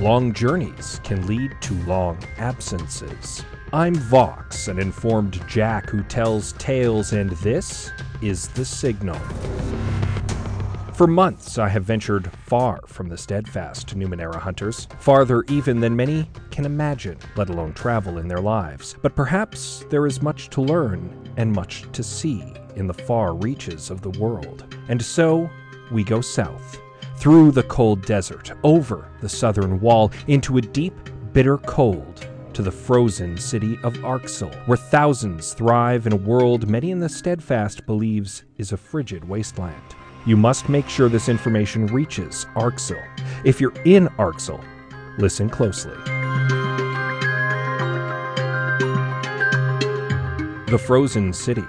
long journeys can lead to long absences. I'm Vox, an informed Jack who tells tales, and this is The Signal. For months, I have ventured far from the steadfast Numenera hunters, farther even than many can imagine, let alone travel in their lives. But perhaps there is much to learn and much to see in the far reaches of the world. And so we go south, through the cold desert, over the southern wall, into a deep, bitter cold, to the frozen city of Arxel, where thousands thrive in a world many in the steadfast believes is a frigid wasteland. You must make sure this information reaches Arxel. If you're in Arxel, listen closely. The Frozen City.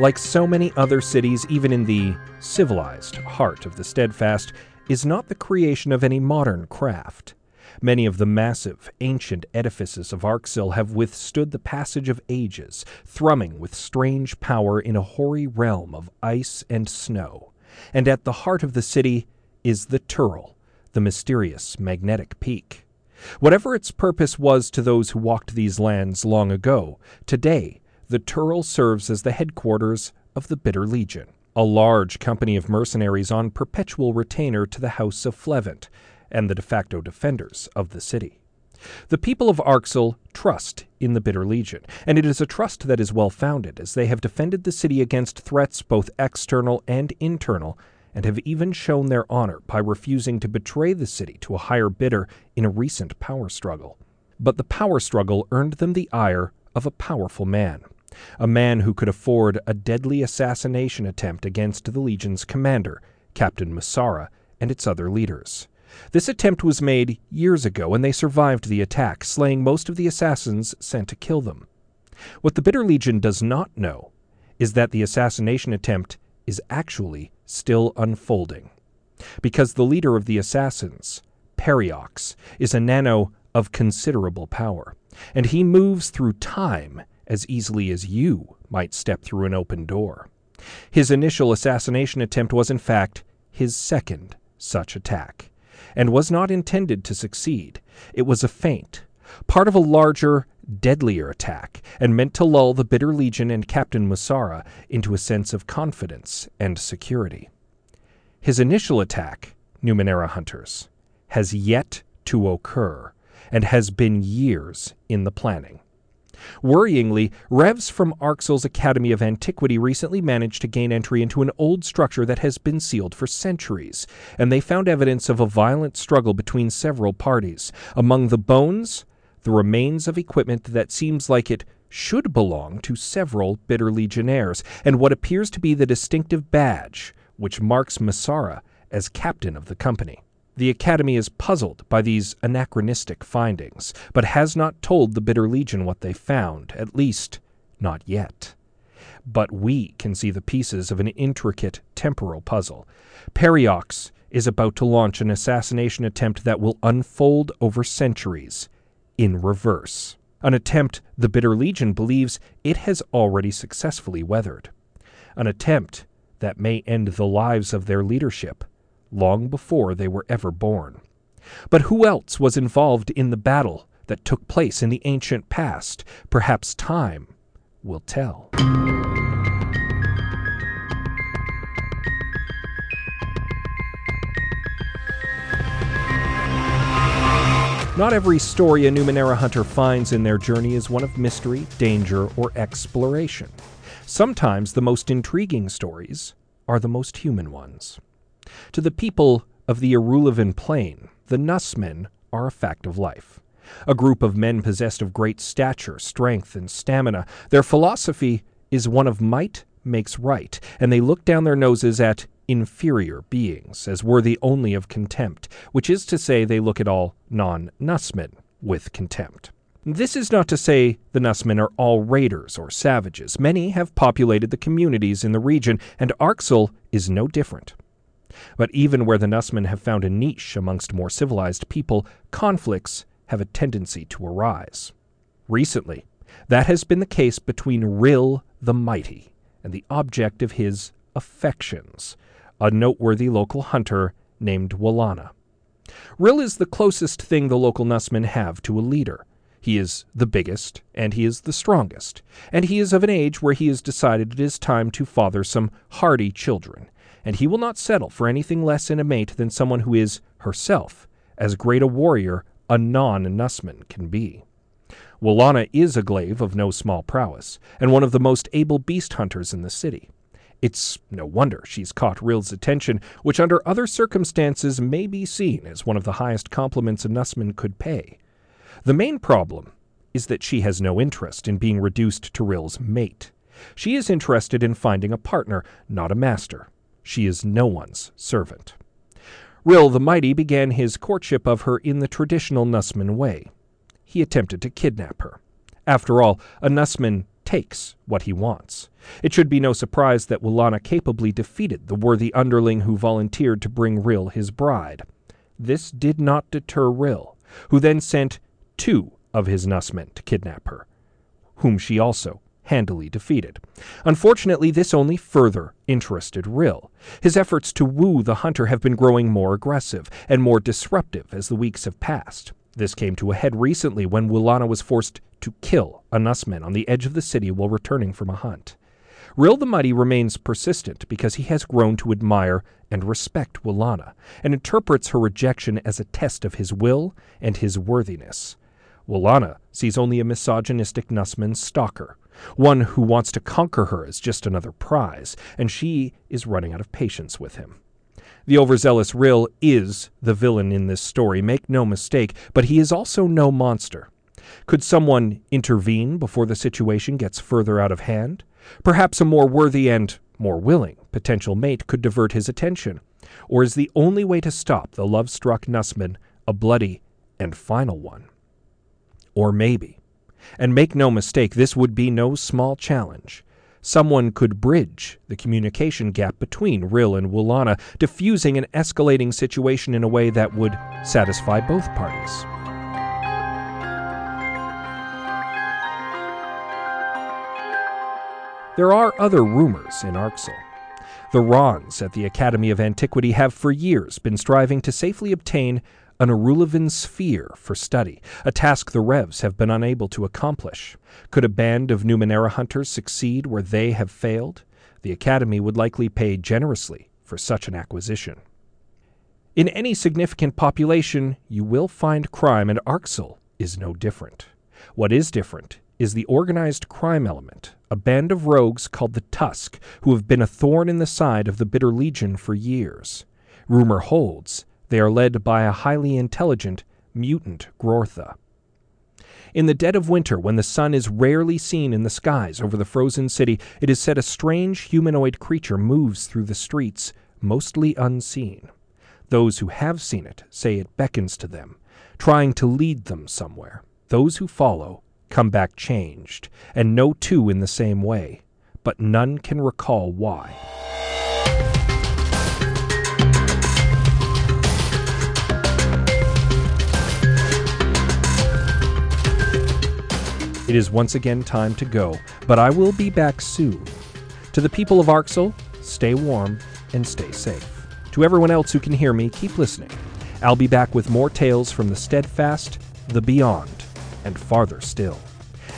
Like so many other cities, even in the civilized heart of the Steadfast, is not the creation of any modern craft. Many of the massive, ancient edifices of Arxel have withstood the passage of ages, thrumming with strange power in a hoary realm of ice and snow and at the heart of the city is the Turl, the mysterious magnetic peak. Whatever its purpose was to those who walked these lands long ago, today the Turl serves as the headquarters of the Bitter Legion, a large company of mercenaries on perpetual retainer to the House of Flevent and the de facto defenders of the city. The people of Arxel trust in the Bitter Legion, and it is a trust that is well founded, as they have defended the city against threats both external and internal, and have even shown their honor by refusing to betray the city to a higher bidder in a recent power struggle. But the power struggle earned them the ire of a powerful man, a man who could afford a deadly assassination attempt against the Legion's commander, Captain Masara, and its other leaders. This attempt was made years ago, and they survived the attack, slaying most of the assassins sent to kill them. What the Bitter Legion does not know is that the assassination attempt is actually still unfolding. Because the leader of the assassins, Periox, is a nano of considerable power, and he moves through time as easily as you might step through an open door. His initial assassination attempt was, in fact, his second such attack and was not intended to succeed. It was a feint, part of a larger, deadlier attack, and meant to lull the Bitter Legion and Captain Masara into a sense of confidence and security. His initial attack, Numenera Hunters, has yet to occur and has been years in the planning. Worryingly, Revs from Arxel's Academy of Antiquity recently managed to gain entry into an old structure that has been sealed for centuries, and they found evidence of a violent struggle between several parties. Among the bones, the remains of equipment that seems like it should belong to several Bitter Legionnaires, and what appears to be the distinctive badge which marks Masara as captain of the company. The Academy is puzzled by these anachronistic findings, but has not told the Bitter Legion what they found, at least not yet. But we can see the pieces of an intricate temporal puzzle. Periox is about to launch an assassination attempt that will unfold over centuries, in reverse. An attempt the Bitter Legion believes it has already successfully weathered. An attempt that may end the lives of their leadership long before they were ever born. But who else was involved in the battle that took place in the ancient past? Perhaps time will tell. Not every story a Numenera hunter finds in their journey is one of mystery, danger, or exploration. Sometimes the most intriguing stories are the most human ones. To the people of the Irulevan plain, the Nussmen are a fact of life. A group of men possessed of great stature, strength, and stamina. Their philosophy is one of might makes right, and they look down their noses at inferior beings as worthy only of contempt, which is to say, they look at all non Nussmen with contempt. This is not to say the Nussmen are all raiders or savages. Many have populated the communities in the region, and Arxel is no different. But even where the Nussmen have found a niche amongst more civilized people, conflicts have a tendency to arise. Recently, that has been the case between Rill the Mighty and the object of his affections, a noteworthy local hunter named Willana. Rill is the closest thing the local Nussmen have to a leader. He is the biggest, and he is the strongest, and he is of an age where he has decided it is time to father some hardy children, and he will not settle for anything less in a mate than someone who is, herself, as great a warrior a non Nussman can be. Willana is a glaive of no small prowess, and one of the most able beast hunters in the city. It's no wonder she's caught Rill's attention, which under other circumstances may be seen as one of the highest compliments a Nussman could pay. The main problem is that she has no interest in being reduced to Rill's mate. She is interested in finding a partner, not a master. She is no one's servant. Rill the Mighty began his courtship of her in the traditional Nussman way. He attempted to kidnap her. After all, a Nussman takes what he wants. It should be no surprise that Willana capably defeated the worthy underling who volunteered to bring Rill his bride. This did not deter Rill, who then sent two of his Nussmen to kidnap her, whom she also handily defeated. Unfortunately, this only further interested Rill. His efforts to woo the hunter have been growing more aggressive and more disruptive as the weeks have passed. This came to a head recently when Willana was forced to kill a Nussman on the edge of the city while returning from a hunt. Rill the Mighty remains persistent because he has grown to admire and respect Willana, and interprets her rejection as a test of his will and his worthiness. Willana sees only a misogynistic Nussman stalker, one who wants to conquer her as just another prize, and she is running out of patience with him. The overzealous Rill is the villain in this story, make no mistake, but he is also no monster. Could someone intervene before the situation gets further out of hand? Perhaps a more worthy and more willing potential mate could divert his attention. Or is the only way to stop the love struck Nussman a bloody and final one? Or maybe, and make no mistake, this would be no small challenge. Someone could bridge the communication gap between Rill and Willana, diffusing an escalating situation in a way that would satisfy both parties. There are other rumors in Arxel. The Rons at the Academy of Antiquity have for years been striving to safely obtain an Arulevan sphere for study, a task the Revs have been unable to accomplish. Could a band of Numenera hunters succeed where they have failed? The Academy would likely pay generously for such an acquisition. In any significant population, you will find crime, and Arxel is no different. What is different is the organized crime element, a band of rogues called the Tusk, who have been a thorn in the side of the Bitter Legion for years. Rumor holds they are led by a highly intelligent mutant Grortha. In the dead of winter, when the sun is rarely seen in the skies over the frozen city, it is said a strange humanoid creature moves through the streets, mostly unseen. Those who have seen it say it beckons to them, trying to lead them somewhere. Those who follow come back changed, and no two in the same way, but none can recall why. It is once again time to go, but I will be back soon. To the people of Arxel, stay warm and stay safe. To everyone else who can hear me, keep listening. I'll be back with more tales from the steadfast, the beyond, and farther still.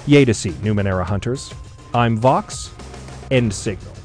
Yea to see, Numenera hunters. I'm Vox. End signal.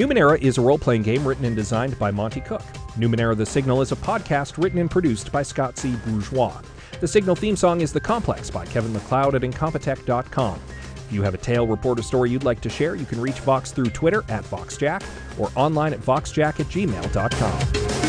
Numenera is a role playing game written and designed by Monte Cook. Numenera The Signal is a podcast written and produced by Scott C. Bourgeois. The Signal theme song is The Complex by Kevin MacLeod at Incompetech.com. If you have a tale, report, or story you'd like to share, you can reach Vox through Twitter at VoxJack or online at VoxJack at gmail.com.